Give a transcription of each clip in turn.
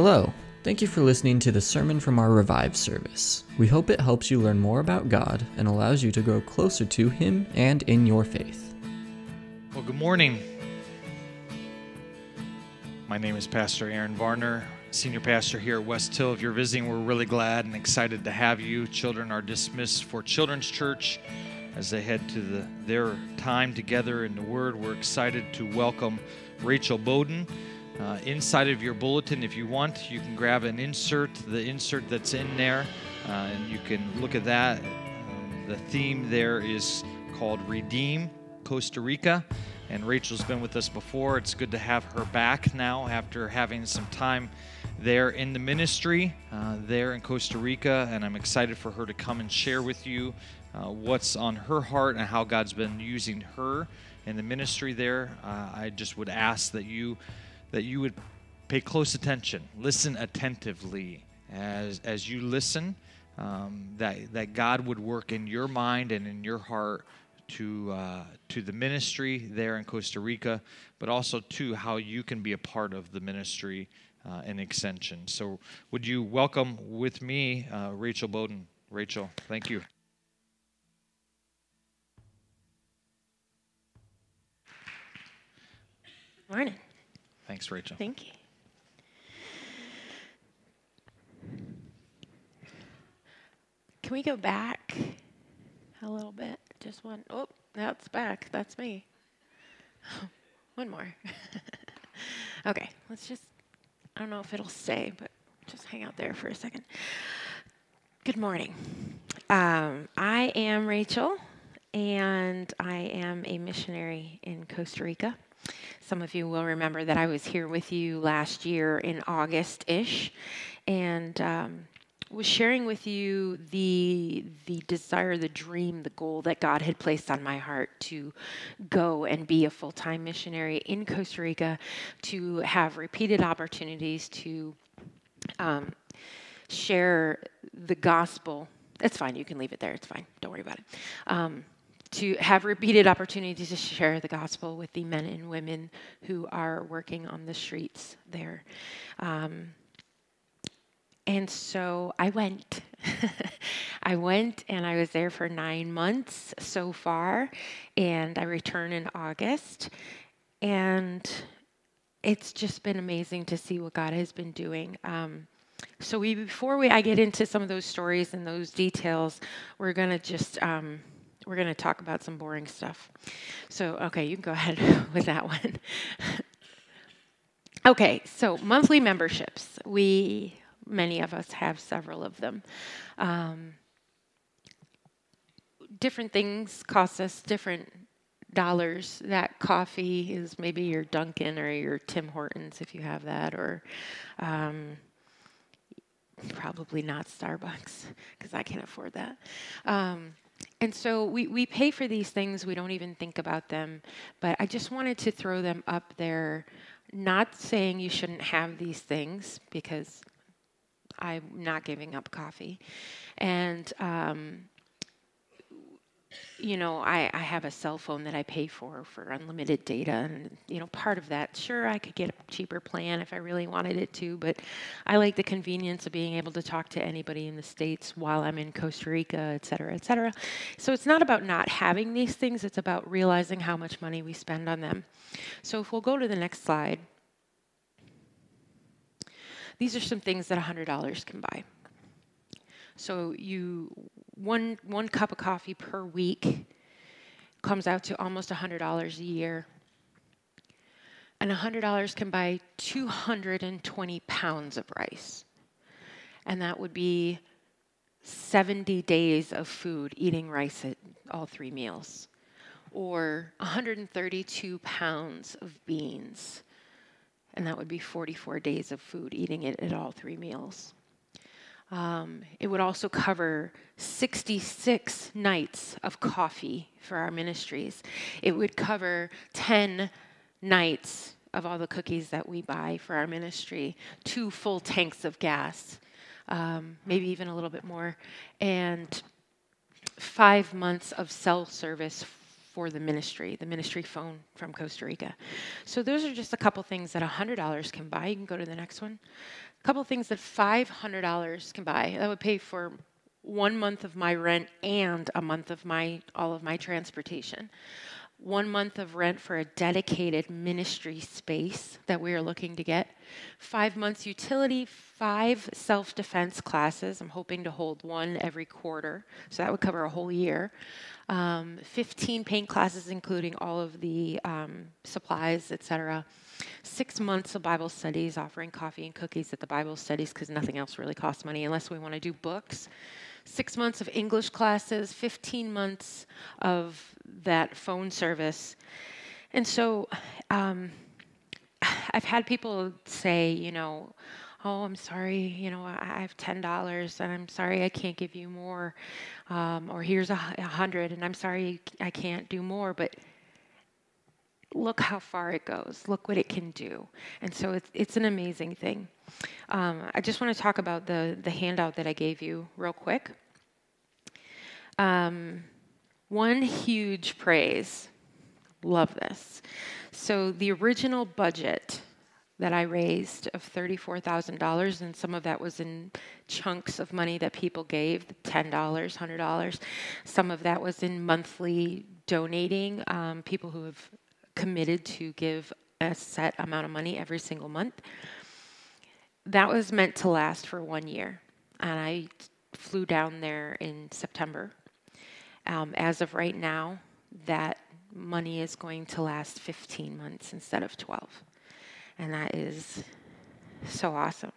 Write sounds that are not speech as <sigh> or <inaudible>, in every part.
Hello. Thank you for listening to the sermon from our Revive service. We hope it helps you learn more about God and allows you to grow closer to Him and in your faith. Well, good morning. My name is Pastor Aaron Varner, senior pastor here at West Hill. If you're visiting, we're really glad and excited to have you. Children are dismissed for Children's Church as they head to the, their time together in the Word. We're excited to welcome Rachel Bowden. Uh, inside of your bulletin, if you want, you can grab an insert, the insert that's in there, uh, and you can look at that. Um, the theme there is called Redeem Costa Rica, and Rachel's been with us before. It's good to have her back now after having some time there in the ministry uh, there in Costa Rica, and I'm excited for her to come and share with you uh, what's on her heart and how God's been using her in the ministry there. Uh, I just would ask that you that you would pay close attention, listen attentively as as you listen. Um, that that God would work in your mind and in your heart to uh, to the ministry there in Costa Rica, but also to how you can be a part of the ministry uh, and extension. So, would you welcome with me uh, Rachel Bowden? Rachel, thank you. Morning. Thanks, Rachel. Thank you. Can we go back a little bit? Just one. Oh, that's back. That's me. <laughs> one more. <laughs> okay, let's just, I don't know if it'll stay, but just hang out there for a second. Good morning. Um, I am Rachel, and I am a missionary in Costa Rica. Some of you will remember that I was here with you last year in August ish and um, was sharing with you the, the desire, the dream, the goal that God had placed on my heart to go and be a full time missionary in Costa Rica, to have repeated opportunities to um, share the gospel. That's fine, you can leave it there, it's fine, don't worry about it. Um, to have repeated opportunities to share the gospel with the men and women who are working on the streets there. Um, and so I went. <laughs> I went and I was there for nine months so far, and I return in August. And it's just been amazing to see what God has been doing. Um, so we, before we, I get into some of those stories and those details, we're to just um, we're going to talk about some boring stuff. So, okay, you can go ahead <laughs> with that one. <laughs> okay, so monthly memberships. We, many of us, have several of them. Um, different things cost us different dollars. That coffee is maybe your Dunkin' or your Tim Hortons if you have that, or um, probably not Starbucks because I can't afford that. Um, and so we, we pay for these things, we don't even think about them. But I just wanted to throw them up there, not saying you shouldn't have these things because I'm not giving up coffee. And um, you know, I, I have a cell phone that I pay for for unlimited data, and you know, part of that, sure, I could get a cheaper plan if I really wanted it to, but I like the convenience of being able to talk to anybody in the states while I'm in Costa Rica, et cetera, et cetera. So it's not about not having these things; it's about realizing how much money we spend on them. So if we'll go to the next slide, these are some things that $100 can buy. So you one one cup of coffee per week comes out to almost $100 a year. And $100 can buy 220 pounds of rice. And that would be 70 days of food eating rice at all three meals. Or 132 pounds of beans. And that would be 44 days of food eating it at all three meals. Um, it would also cover 66 nights of coffee for our ministries. It would cover 10 nights of all the cookies that we buy for our ministry, two full tanks of gas, um, maybe even a little bit more, and five months of cell service for the ministry, the ministry phone from Costa Rica. So those are just a couple things that $100 can buy. You can go to the next one. A couple things that $500 can buy. That would pay for one month of my rent and a month of my all of my transportation. One month of rent for a dedicated ministry space that we are looking to get. Five months utility, five self defense classes. I'm hoping to hold one every quarter, so that would cover a whole year. Um, 15 paint classes, including all of the um, supplies, etc six months of Bible studies, offering coffee and cookies at the Bible studies because nothing else really costs money unless we want to do books. Six months of English classes, 15 months of that phone service. And so um, I've had people say, you know, oh, I'm sorry, you know, I have $10 and I'm sorry I can't give you more. Um, or here's a hundred and I'm sorry I can't do more. But look how far it goes. Look what it can do. And so it's, it's an amazing thing. Um, I just want to talk about the, the handout that I gave you real quick. Um, one huge praise. Love this. So the original budget that I raised of $34,000, and some of that was in chunks of money that people gave $10, $100. Some of that was in monthly donating, um, people who have committed to give a set amount of money every single month. That was meant to last for one year. And I flew down there in September. Um, as of right now, that money is going to last 15 months instead of 12. And that is so awesome.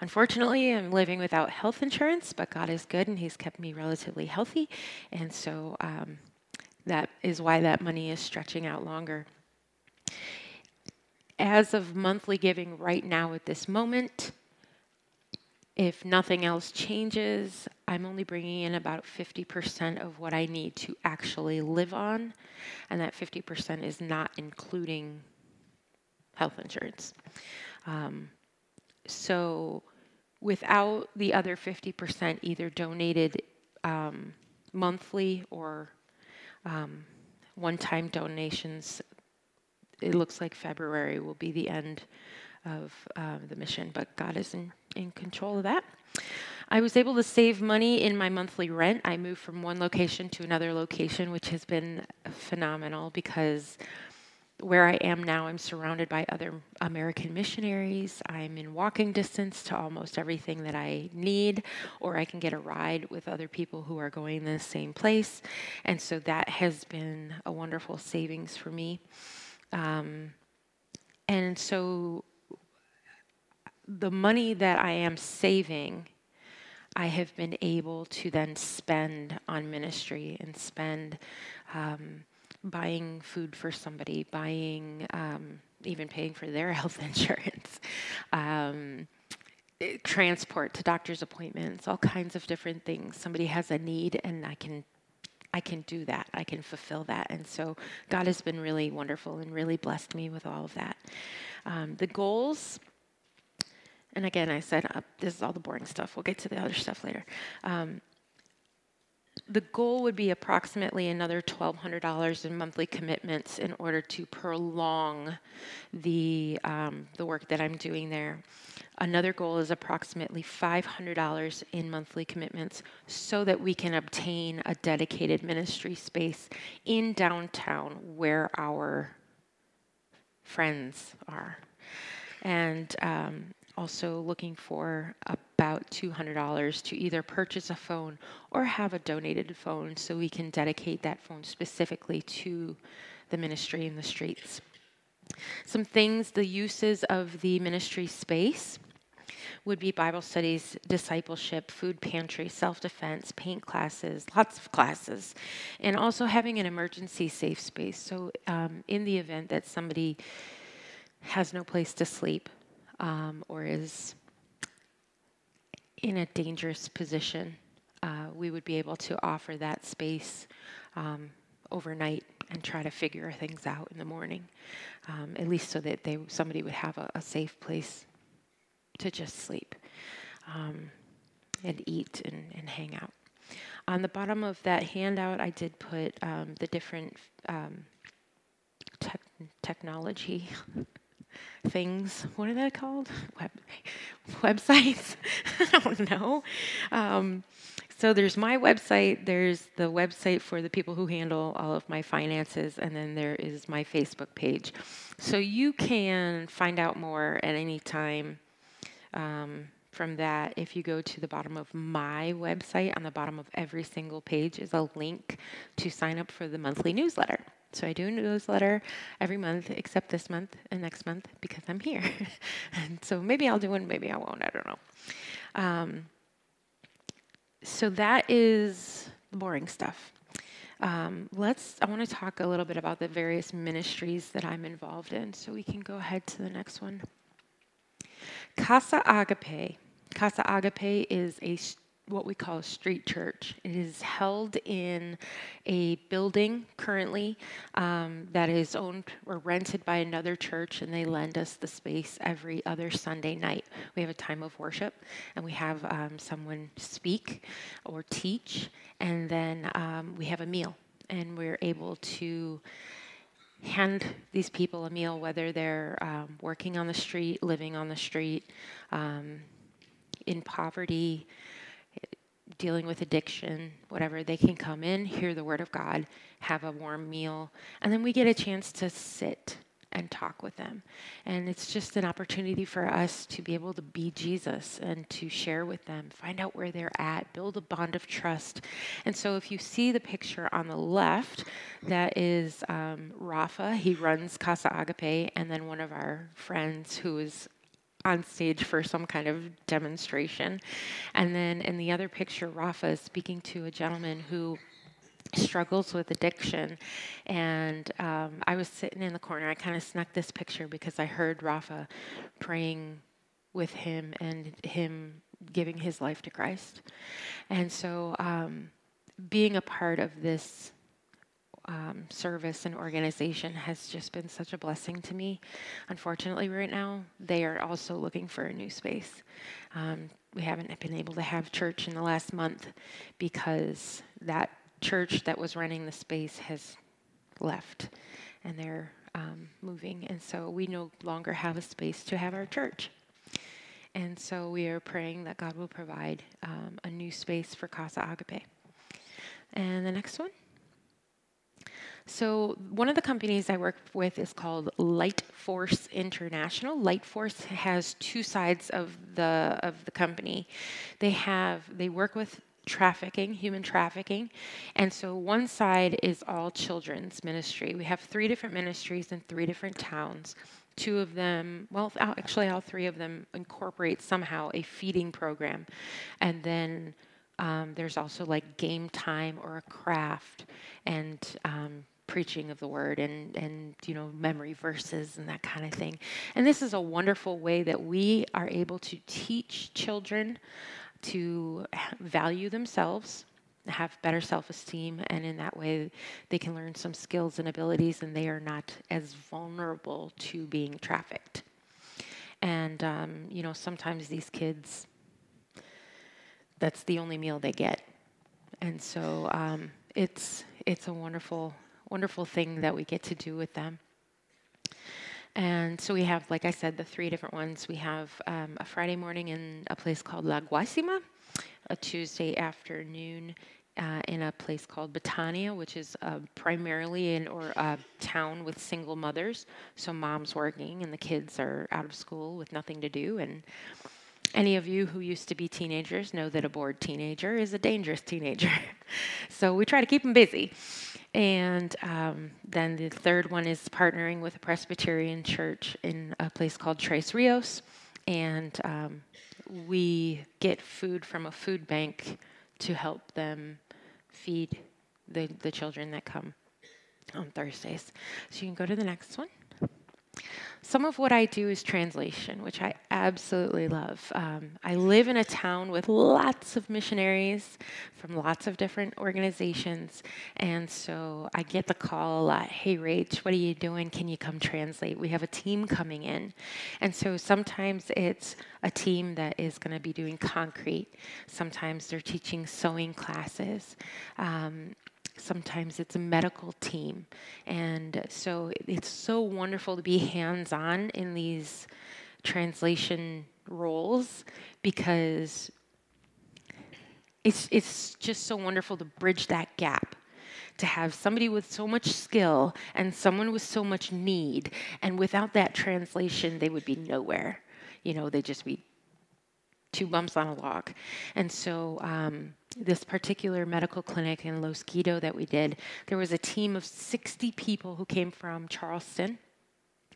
Unfortunately, I'm living without health insurance, but God is good and He's kept me relatively healthy. And so um, that is why that money is stretching out longer as of monthly giving right now at this moment, if nothing else changes, I'm only bringing in about 50% of what I need to actually live on, and that 50% is not including health insurance. Um, so, without the other 50% either donated um, monthly or um, one time donations it looks like February will be the end of uh, the mission, but God is in, in control of that. I was able to save money in my monthly rent. I moved from one location to another location, which has been phenomenal because where I am now, I'm surrounded by other American missionaries. I'm in walking distance to almost everything that I need, or I can get a ride with other people who are going the same place. And so that has been a wonderful savings for me. Um, and so the money that I am saving, I have been able to then spend on ministry and spend um, buying food for somebody, buying, um, even paying for their <laughs> health insurance, um, transport to doctor's appointments, all kinds of different things. Somebody has a need, and I can I can do that. I can fulfill that. And so God has been really wonderful and really blessed me with all of that. Um, the goals, and again, I said uh, this is all the boring stuff. We'll get to the other stuff later. Um, the goal would be approximately another $1,200 in monthly commitments in order to prolong the, um, the work that I'm doing there. Another goal is approximately $500 in monthly commitments so that we can obtain a dedicated ministry space in downtown where our friends are. And um, also looking for about $200 to either purchase a phone or have a donated phone so we can dedicate that phone specifically to the ministry in the streets. Some things, the uses of the ministry space would be Bible studies, discipleship, food pantry, self defense, paint classes, lots of classes, and also having an emergency safe space. So, um, in the event that somebody has no place to sleep um, or is in a dangerous position, uh, we would be able to offer that space um, overnight and try to figure things out in the morning, um, at least so that they somebody would have a, a safe place to just sleep um, and eat and, and, hang out. On the bottom of that handout, I did put um, the different um, te- technology <laughs> things. What are they called? Web, websites? <laughs> I don't know. Um, so there's my website, there's the website for the people who handle all of my finances, and then there is my Facebook page. So you can find out more at any time um, from that. If you go to the bottom of my website, on the bottom of every single page is a link to sign up for the monthly newsletter. So I do a newsletter every month, except this month and next month because I'm here. <laughs> and so maybe I'll do one, maybe I won't. I don't know. Um, so that is the boring stuff. Um, let's. I want to talk a little bit about the various ministries that I'm involved in. So we can go ahead to the next one. Casa Agape. Casa Agape is a what we call a street church. It is held in a building currently um, that is owned or rented by another church, and they lend us the space every other Sunday night. We have a time of worship, and we have um, someone speak or teach, and then um, we have a meal, and we're able to hand these people a meal, whether they're um, working on the street, living on the street, um, in poverty dealing with addiction, whatever, they can come in, hear the word of God, have a warm meal, and then we get a chance to sit and talk with them. And it's just an opportunity for us to be able to be Jesus and to share with them, find out where they're at, build a bond of trust. And so if you see the picture on the left, that is um, Rafa. He runs Casa Agape, and then one of our friends who is on stage for some kind of demonstration. And then in the other picture, Rafa is speaking to a gentleman who struggles with addiction. And um, I was sitting in the corner. I kind of snuck this picture because I heard Rafa praying with him and him giving his life to Christ. And so um, being a part of this um, service and organization has just been such a blessing to me. Unfortunately, right now, they are also looking for a new space. Um, we haven't been able to have church in the last month because that church that was running the space has left and they're um, moving. And so we no longer have a space to have our church. And so we are praying that God will provide um, a new space for Casa Agape. And the next one. So, one of the companies I work with is called Light Force International. Light Force has two sides of the of the company. They have they work with trafficking, human trafficking. And so one side is all children's ministry. We have three different ministries in three different towns. Two of them, well, actually, all three of them incorporate somehow a feeding program. And then um, there's also like game time or a craft and um, preaching of the word and and you know memory verses and that kind of thing. And this is a wonderful way that we are able to teach children to value themselves have better self-esteem and in that way they can learn some skills and abilities and they are not as vulnerable to being trafficked. And um, you know sometimes these kids that's the only meal they get. And so um, it's it's a wonderful wonderful thing that we get to do with them. And so we have, like I said, the three different ones. We have um, a Friday morning in a place called La Guasima, a Tuesday afternoon uh, in a place called Batania, which is uh, primarily in or a town with single mothers. So mom's working and the kids are out of school with nothing to do. And any of you who used to be teenagers know that a bored teenager is a dangerous teenager. <laughs> so we try to keep them busy. And um, then the third one is partnering with a Presbyterian church in a place called Tres Rios. And um, we get food from a food bank to help them feed the, the children that come on Thursdays. So you can go to the next one. Some of what I do is translation, which I absolutely love. Um, I live in a town with lots of missionaries from lots of different organizations, and so I get the call a lot Hey, Rach, what are you doing? Can you come translate? We have a team coming in. And so sometimes it's a team that is going to be doing concrete, sometimes they're teaching sewing classes. Um, sometimes it's a medical team. And so it's so wonderful to be hands on in these translation roles because it's, it's just so wonderful to bridge that gap to have somebody with so much skill and someone with so much need. And without that translation, they would be nowhere. You know, they'd just be two bumps on a log. And so, um, this particular medical clinic in Los Quito that we did, there was a team of 60 people who came from Charleston.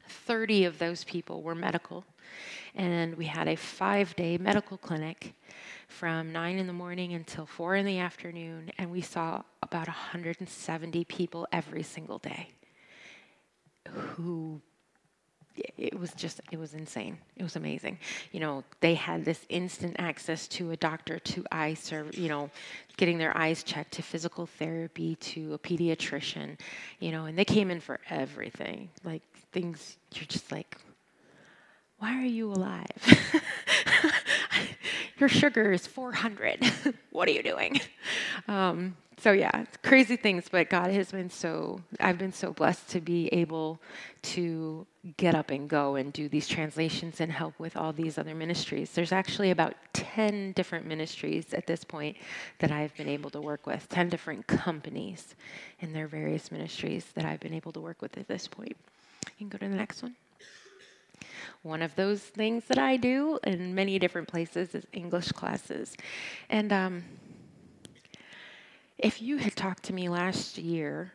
30 of those people were medical. And we had a five day medical clinic from 9 in the morning until 4 in the afternoon. And we saw about 170 people every single day who it was just it was insane. It was amazing. You know they had this instant access to a doctor to eye serve you know getting their eyes checked to physical therapy to a pediatrician you know and they came in for everything. Like things you're just like why are you alive <laughs> your sugar is 400 <laughs> what are you doing <laughs> um, so yeah, crazy things, but God has been so, I've been so blessed to be able to get up and go and do these translations and help with all these other ministries. There's actually about 10 different ministries at this point that I've been able to work with, 10 different companies in their various ministries that I've been able to work with at this point. You can go to the next one. One of those things that I do in many different places is English classes. And, um, if you had talked to me last year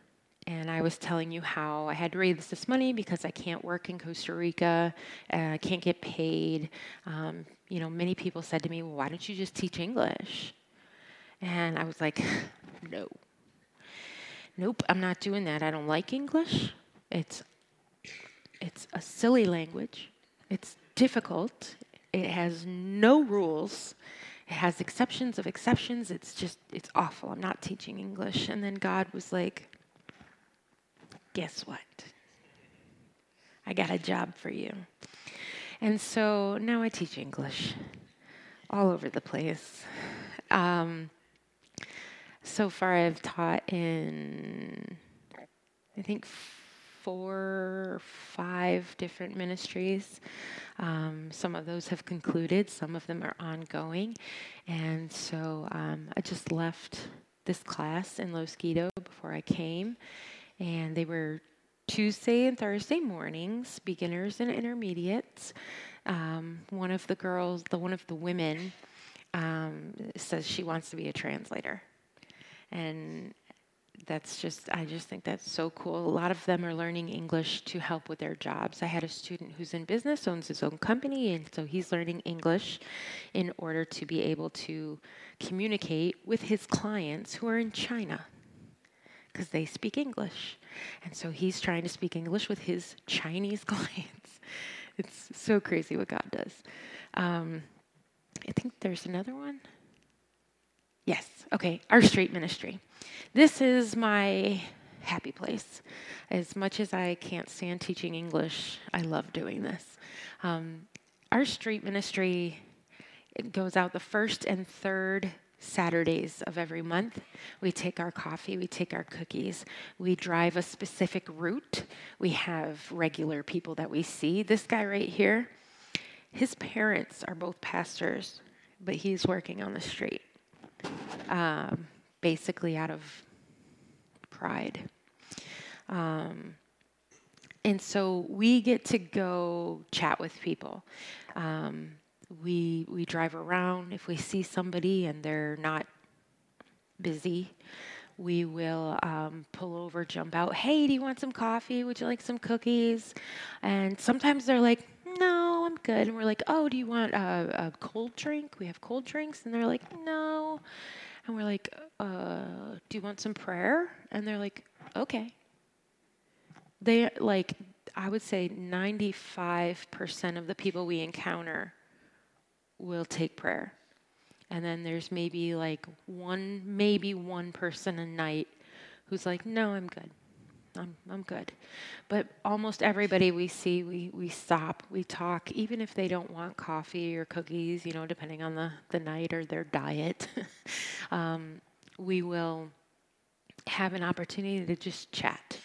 and I was telling you how I had to raise this money because I can't work in Costa Rica, uh, I can't get paid, um, you know, many people said to me, well, why don't you just teach English? And I was like, <laughs> no. Nope, I'm not doing that. I don't like English. It's it's a silly language. It's difficult. It has no rules. It has exceptions of exceptions. It's just, it's awful. I'm not teaching English. And then God was like, guess what? I got a job for you. And so now I teach English all over the place. Um, so far, I've taught in, I think, four, or five different ministries. Um, some of those have concluded, some of them are ongoing. And so um, I just left this class in Los Quito before I came, and they were Tuesday and Thursday mornings, beginners and intermediates. Um, one of the girls, the one of the women, um, says she wants to be a translator, and that's just I just think that's so cool. A lot of them are learning English to help with their jobs. I had a student who's in business, owns his own company, and so he's learning English in order to be able to communicate with his clients who are in China because they speak English. And so he's trying to speak English with his Chinese <laughs> clients. It's so crazy what God does. Um, I think there's another one. Yes, okay, our street ministry. This is my happy place. As much as I can't stand teaching English, I love doing this. Um, our street ministry goes out the first and third Saturdays of every month. We take our coffee, we take our cookies, we drive a specific route. We have regular people that we see. This guy right here, his parents are both pastors, but he's working on the street. Um, basically out of pride. Um, and so we get to go chat with people. Um, we we drive around. If we see somebody and they're not busy, we will um, pull over, jump out. Hey, do you want some coffee? Would you like some cookies? And sometimes they're like, No, I'm good. And we're like, Oh, do you want a, a cold drink? We have cold drinks. And they're like, No. And we're like, uh, do you want some prayer? And they're like, okay. They like, I would say 95% of the people we encounter will take prayer. And then there's maybe like one, maybe one person a night who's like, no, I'm good. I'm, I'm good. But almost everybody we see, we, we stop, we talk, even if they don't want coffee or cookies, you know, depending on the, the night or their diet. <laughs> um, we will have an opportunity to just chat.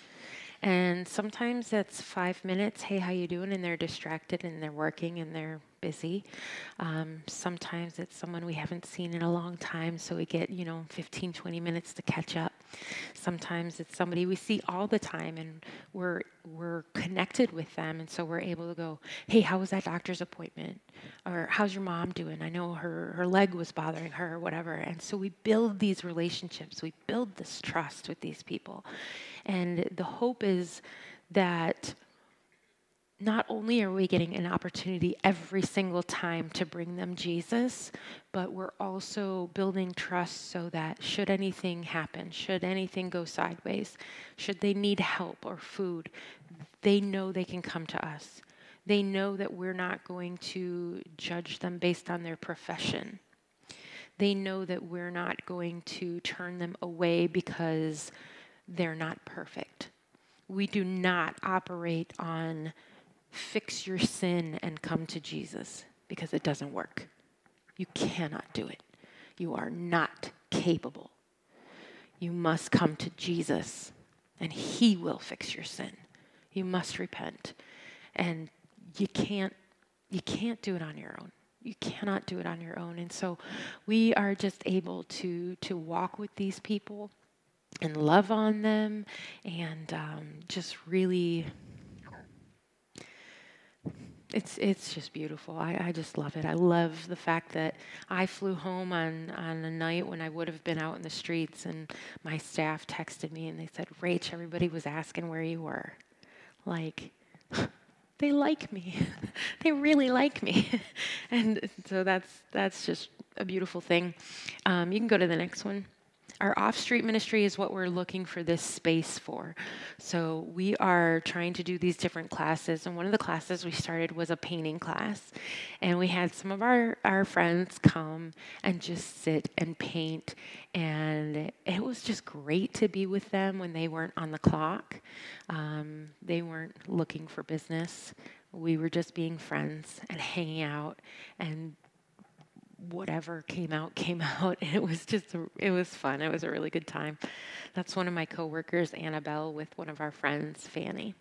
And sometimes that's five minutes. Hey, how you doing? And they're distracted and they're working and they're busy. Um, sometimes it's someone we haven't seen in a long time, so we get, you know, 15, 20 minutes to catch up. Sometimes it's somebody we see all the time and we're, we're connected with them, and so we're able to go, hey, how was that doctor's appointment? Or how's your mom doing? I know her, her leg was bothering her or whatever. And so we build these relationships, we build this trust with these people. And the hope is that not only are we getting an opportunity every single time to bring them Jesus, but we're also building trust so that should anything happen, should anything go sideways, should they need help or food, they know they can come to us. They know that we're not going to judge them based on their profession. They know that we're not going to turn them away because they're not perfect. We do not operate on fix your sin and come to Jesus because it doesn't work. You cannot do it. You are not capable. You must come to Jesus and He will fix your sin. You must repent. And you can't you can't do it on your own. You cannot do it on your own. And so we are just able to to walk with these people and love on them and um, just really it's it's just beautiful. I, I just love it. I love the fact that I flew home on on a night when I would have been out in the streets, and my staff texted me and they said, "Rach, everybody was asking where you were." Like, <laughs> they like me. <laughs> they really like me, <laughs> and so that's that's just a beautiful thing. Um, you can go to the next one. Our off street ministry is what we're looking for this space for. So we are trying to do these different classes. And one of the classes we started was a painting class. And we had some of our, our friends come and just sit and paint. And it was just great to be with them when they weren't on the clock. Um, they weren't looking for business. We were just being friends and hanging out and whatever came out came <laughs> out. It was just it was fun. It was a really good time. That's one of my coworkers annabelle with one of our friends fanny.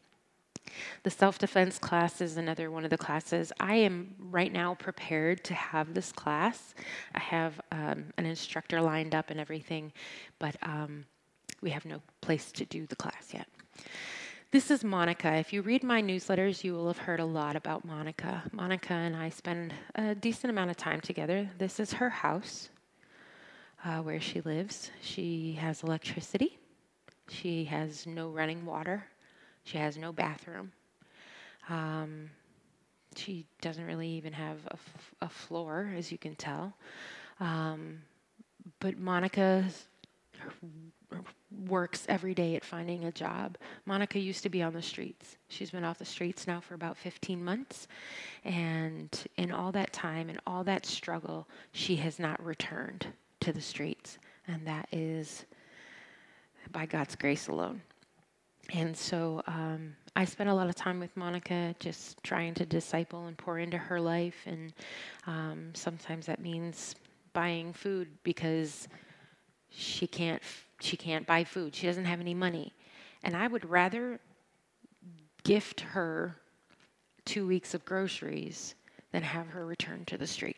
The self-defense class is another one of the classes. I am right now prepared to have this class. I have um, an instructor lined up and everything but um, we have no place to do the class yet this is Monica. If you read my newsletters, you will have heard a lot about Monica. Monica and I spend a decent amount of time together. This is her house uh, where she lives. She has electricity, she has no running water, she has no bathroom. Um, she doesn't really even have a, f- a floor, as you can tell. Um, but Monica works every day at finding a job. Monica used to be on the streets. She's been off the streets now for about 15 months. And in all that time and all that struggle, she has not returned to the streets. And that is by God's grace alone. And so um, I spent a lot of time with Monica just trying to disciple and pour into her life. And um, sometimes that means buying food because she can't she can't buy food. She doesn't have any money. And I would rather gift her two weeks of groceries than have her return to the street.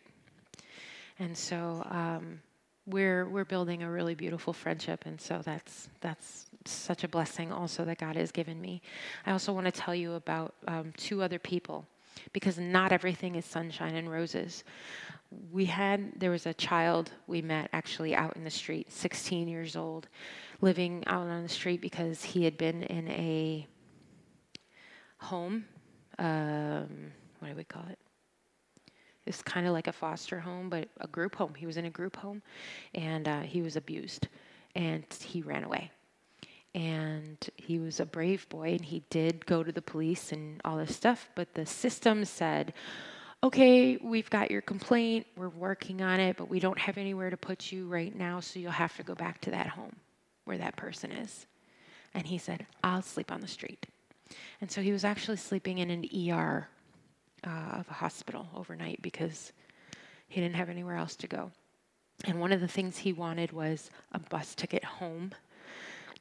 And so um, we're we're building a really beautiful friendship, and so that's that's such a blessing also that God has given me. I also want to tell you about um, two other people because not everything is sunshine and roses we had there was a child we met actually out in the street 16 years old living out on the street because he had been in a home um, what do we call it? It's kind of like a foster home but a group home. He was in a group home and uh, he was abused and he ran away. And he was a brave boy and he did go to the police and all this stuff but the system said okay, we've got your complaint, we're working on it, but we don't have anywhere to put you right now, so you'll have to go back to that home where that person is. And he said, I'll sleep on the street. And so he was actually sleeping in an ER uh, of a hospital overnight because he didn't have anywhere else to go. And one of the things he wanted was a bus ticket home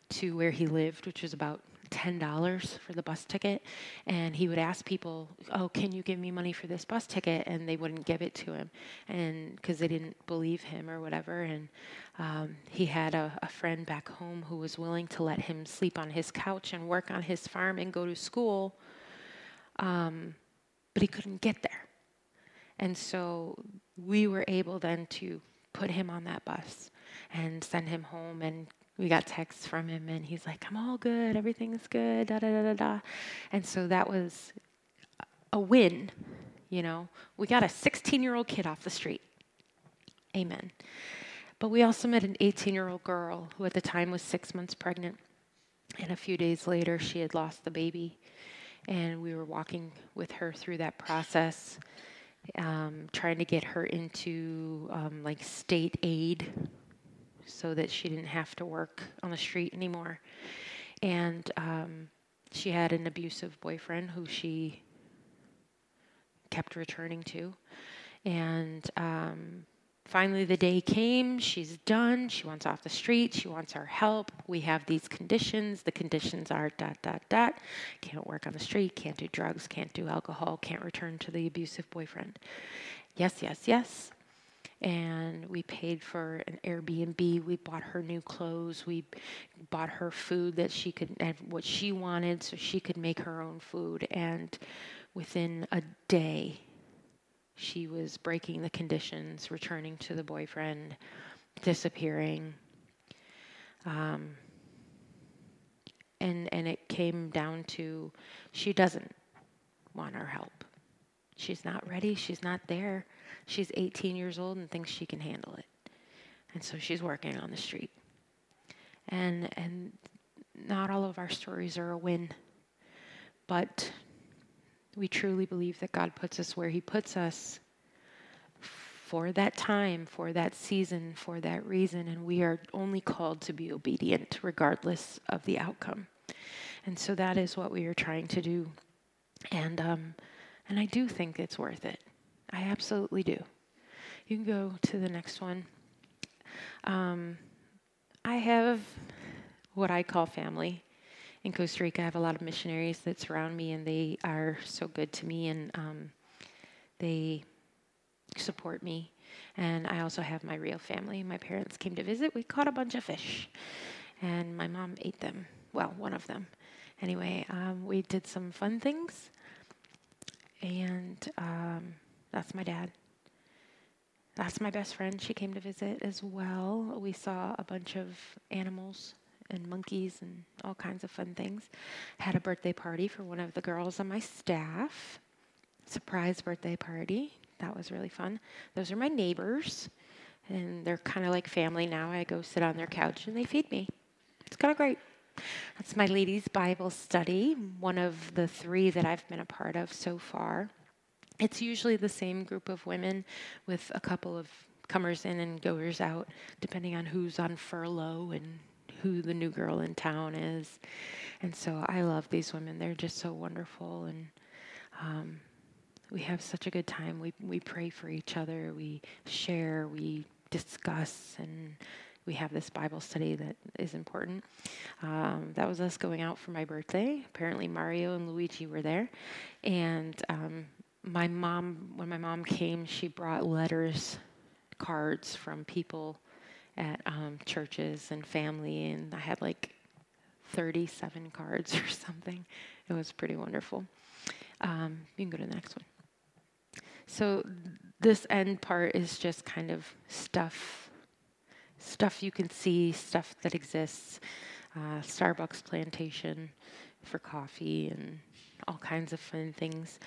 to where he lived, which was about $10 for the bus ticket. And he would ask people, Oh, can you give me money for this bus ticket? And they wouldn't give it to him and because they didn't believe him or whatever. And um, he had a, a friend back home who was willing to let him sleep on his couch and work on his farm and go to school. Um, but he couldn't get there. And so we were able then to put him on that bus and send him home and we got texts from him and he's like i'm all good everything's good da da da da da. And so that was a win you know? We got a 16 year old kid off the street. Amen. But we also met an 18 year old girl who at the time was six months pregnant. And a few days later she had lost the baby. And we were walking with her through that process um, trying to get her into um, like state aid so that she didn't have to work on the street anymore. And um, she had an abusive boyfriend who she kept returning to. And um, finally, the day came. She's done. She wants off the street. She wants our help. We have these conditions. The conditions are dot, dot, dot. Can't work on the street, can't do drugs, can't do alcohol, can't return to the abusive boyfriend. Yes, yes, yes and we paid for an Airbnb. We bought her new clothes. We bought her food that she could have what she wanted so she could make her own food. And within a day, she was breaking the conditions, returning to the boyfriend, disappearing. Um, and and it came down to she doesn't want our help. She's not ready. She's not there. She's 18 years old and thinks she can handle it. And so she's working on the street. And and not all of our stories are a win. But we truly believe that God puts us where he puts us for that time, for that season, for that reason, and we are only called to be obedient regardless of the outcome. And so that is what we are trying to do. And um, and I do think it's worth it. I absolutely do. You can go to the next one. Um, I have what I call family in Costa Rica. I have a lot of missionaries that surround me, and they are so good to me, and um, they support me. And I also have my real family. My parents came to visit. We caught a bunch of fish, and my mom ate them. Well, one of them. Anyway, um, we did some fun things, and um, that's my dad. That's my best friend. She came to visit as well. We saw a bunch of animals and monkeys and all kinds of fun things. Had a birthday party for one of the girls on my staff. Surprise birthday party. That was really fun. Those are my neighbors, and they're kind of like family now. I go sit on their couch and they feed me. It's kind of great. That's my ladies' Bible study, one of the three that I've been a part of so far. It's usually the same group of women with a couple of comers in and goers out, depending on who's on furlough and who the new girl in town is. And so I love these women. They're just so wonderful. And um, we have such a good time. We, we pray for each other, we share, we discuss, and we have this Bible study that is important. Um, that was us going out for my birthday. Apparently, Mario and Luigi were there. And um, my mom, when my mom came, she brought letters, cards from people at um, churches and family, and I had like 37 cards <laughs> or something. It was pretty wonderful. Um, you can go to the next one. So this end part is just kind of stuff, stuff you can see, stuff that exists. Uh, Starbucks plantation for coffee and all kinds of fun things.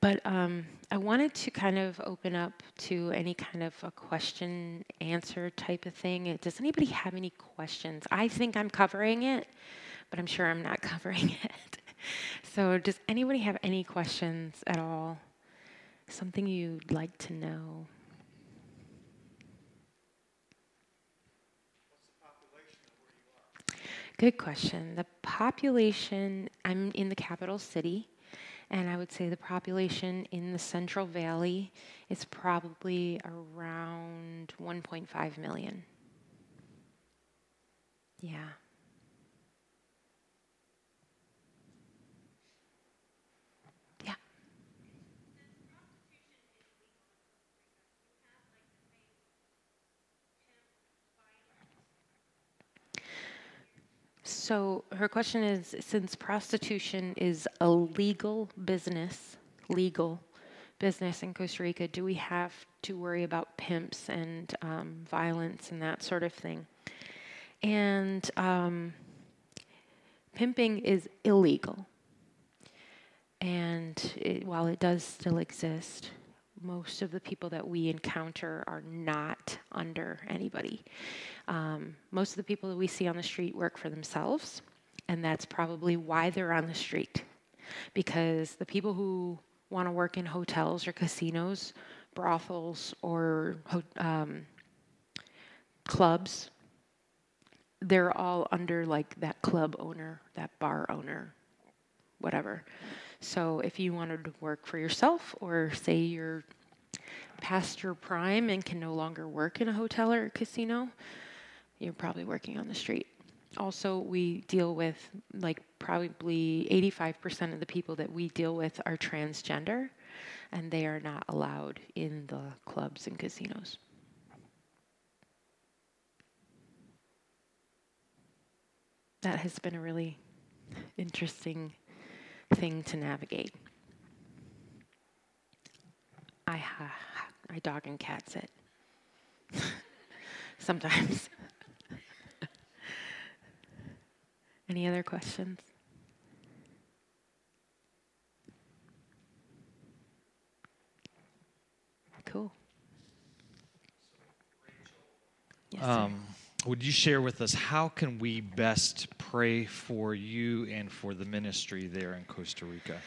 But um, I wanted to kind of open up to any kind of a question answer type of thing. Does anybody have any questions? I think I'm covering it, but I'm sure I'm not <laughs> covering it. so, does anybody have any questions at all? Something you'd like to know? Good question. The population, I'm in the capital city, and I would say the population in the Central Valley is probably around 1.5 million. Yeah. So her question is since prostitution is a legal business, legal business in Costa Rica, do we have to worry about pimps and um, violence and that sort of thing? And um, pimping is illegal. And it, while it does still exist, most of the people that we encounter are not under anybody. Um, most of the people that we see on the street work for themselves, and that's probably why they're on the street. Because the people who want to work in hotels or casinos, brothels, or um, clubs, they're all under like that club owner, that bar owner, whatever. So if you wanted to work for yourself, or say you're past your prime and can no longer work in a hotel or a casino, you're probably working on the street. Also, we deal with like probably 85% of the people that we deal with are transgender, and they are not allowed in the clubs and casinos. That has been a really interesting thing to navigate. I, I dog and cat sit <laughs> sometimes. <laughs> Any other questions? Cool. Yes, um, would you share with us how can we best pray for you and for the ministry there in Costa Rica?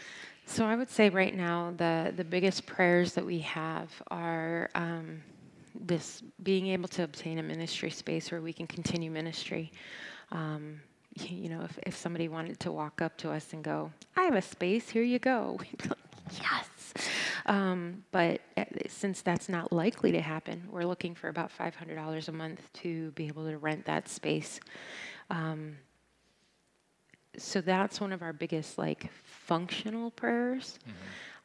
So I would say right now the the biggest prayers that we have are um, this being able to obtain a ministry space where we can continue ministry. Um, you know, if, if somebody wanted to walk up to us and go, I have a space, here you go, <laughs> we'd be like, yes. Um, but uh, since that's not likely to happen, we're looking for about $500 a month to be able to rent that space. Um, so that's one of our biggest, like, functional prayers.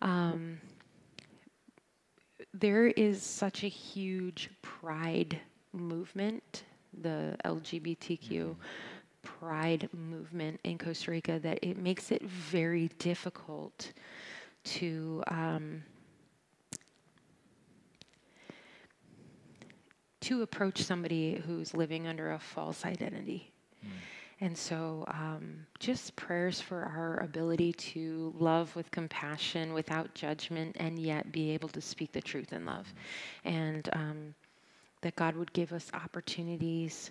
Mm-hmm. Um, there is such a huge pride movement, the LGBTQ mm-hmm. pride movement in Costa Rica, that it makes it very difficult to um, to approach somebody who's living under a false identity. Mm. And so, um, just prayers for our ability to love with compassion, without judgment, and yet be able to speak the truth in love. And um, that God would give us opportunities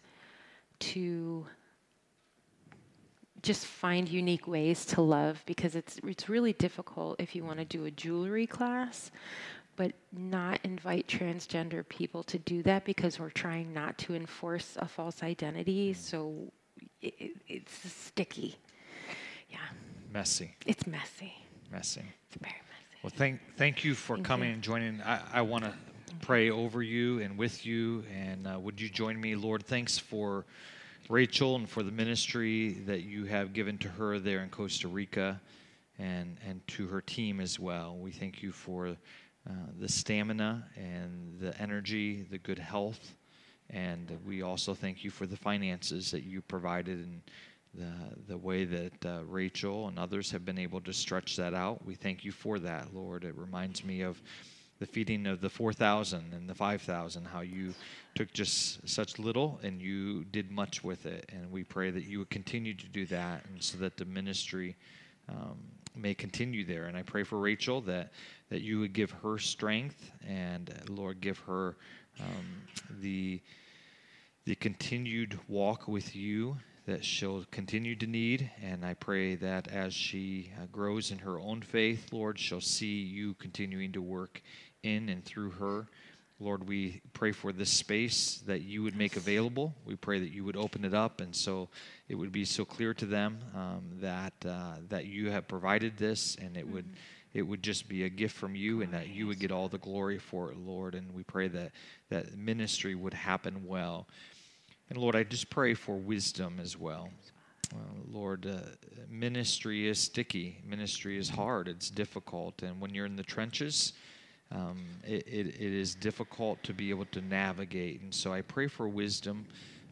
to just find unique ways to love because it's it's really difficult if you want to do a jewelry class but not invite transgender people to do that because we're trying not to enforce a false identity. So it, it's sticky. Yeah. Messy. It's messy. Messy. It's very messy. Well thank thank you for thank coming you. and joining. I, I want to pray over you and with you and uh, would you join me lord? Thanks for Rachel and for the ministry that you have given to her there in Costa Rica and, and to her team as well. We thank you for uh, the stamina and the energy, the good health, and we also thank you for the finances that you provided and the, the way that uh, Rachel and others have been able to stretch that out. We thank you for that, Lord. It reminds me of the feeding of the 4,000 and the 5,000, how you took just such little and you did much with it. And we pray that you would continue to do that and so that the ministry um, may continue there. And I pray for Rachel that, that you would give her strength and, uh, Lord, give her um, the, the continued walk with you that she'll continue to need. And I pray that as she uh, grows in her own faith, Lord, she'll see you continuing to work in and through her. Lord, we pray for this space that you would make available. We pray that you would open it up, and so it would be so clear to them um, that uh, that you have provided this, and it would mm-hmm. It would just be a gift from you, and that you would get all the glory for it, Lord. And we pray that that ministry would happen well. And Lord, I just pray for wisdom as well. Lord, uh, ministry is sticky. Ministry is hard. It's difficult, and when you're in the trenches um, it, it, it is difficult to be able to navigate. And so I pray for wisdom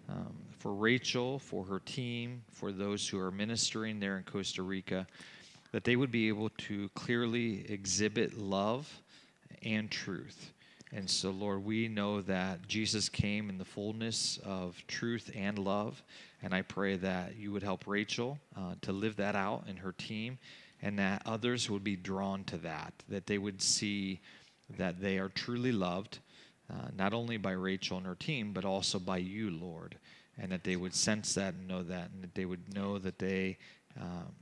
um, for Rachel, for her team, for those who are ministering there in Costa Rica, that they would be able to clearly exhibit love and truth. And so, Lord, we know that Jesus came in the fullness of truth and love. And I pray that you would help Rachel uh, to live that out in her team and that others would be drawn to that, that they would see that they are truly loved, uh, not only by Rachel and her team, but also by you, Lord. And that they would sense that and know that, and that they would know that they. Um,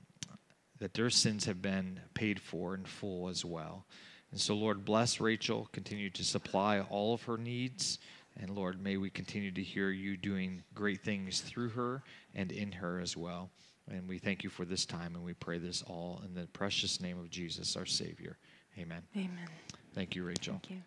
that their sins have been paid for in full as well. And so, Lord, bless Rachel, continue to supply all of her needs. And Lord, may we continue to hear you doing great things through her and in her as well. And we thank you for this time, and we pray this all in the precious name of Jesus, our Savior. Amen. Amen. Thank you, Rachel. Thank you.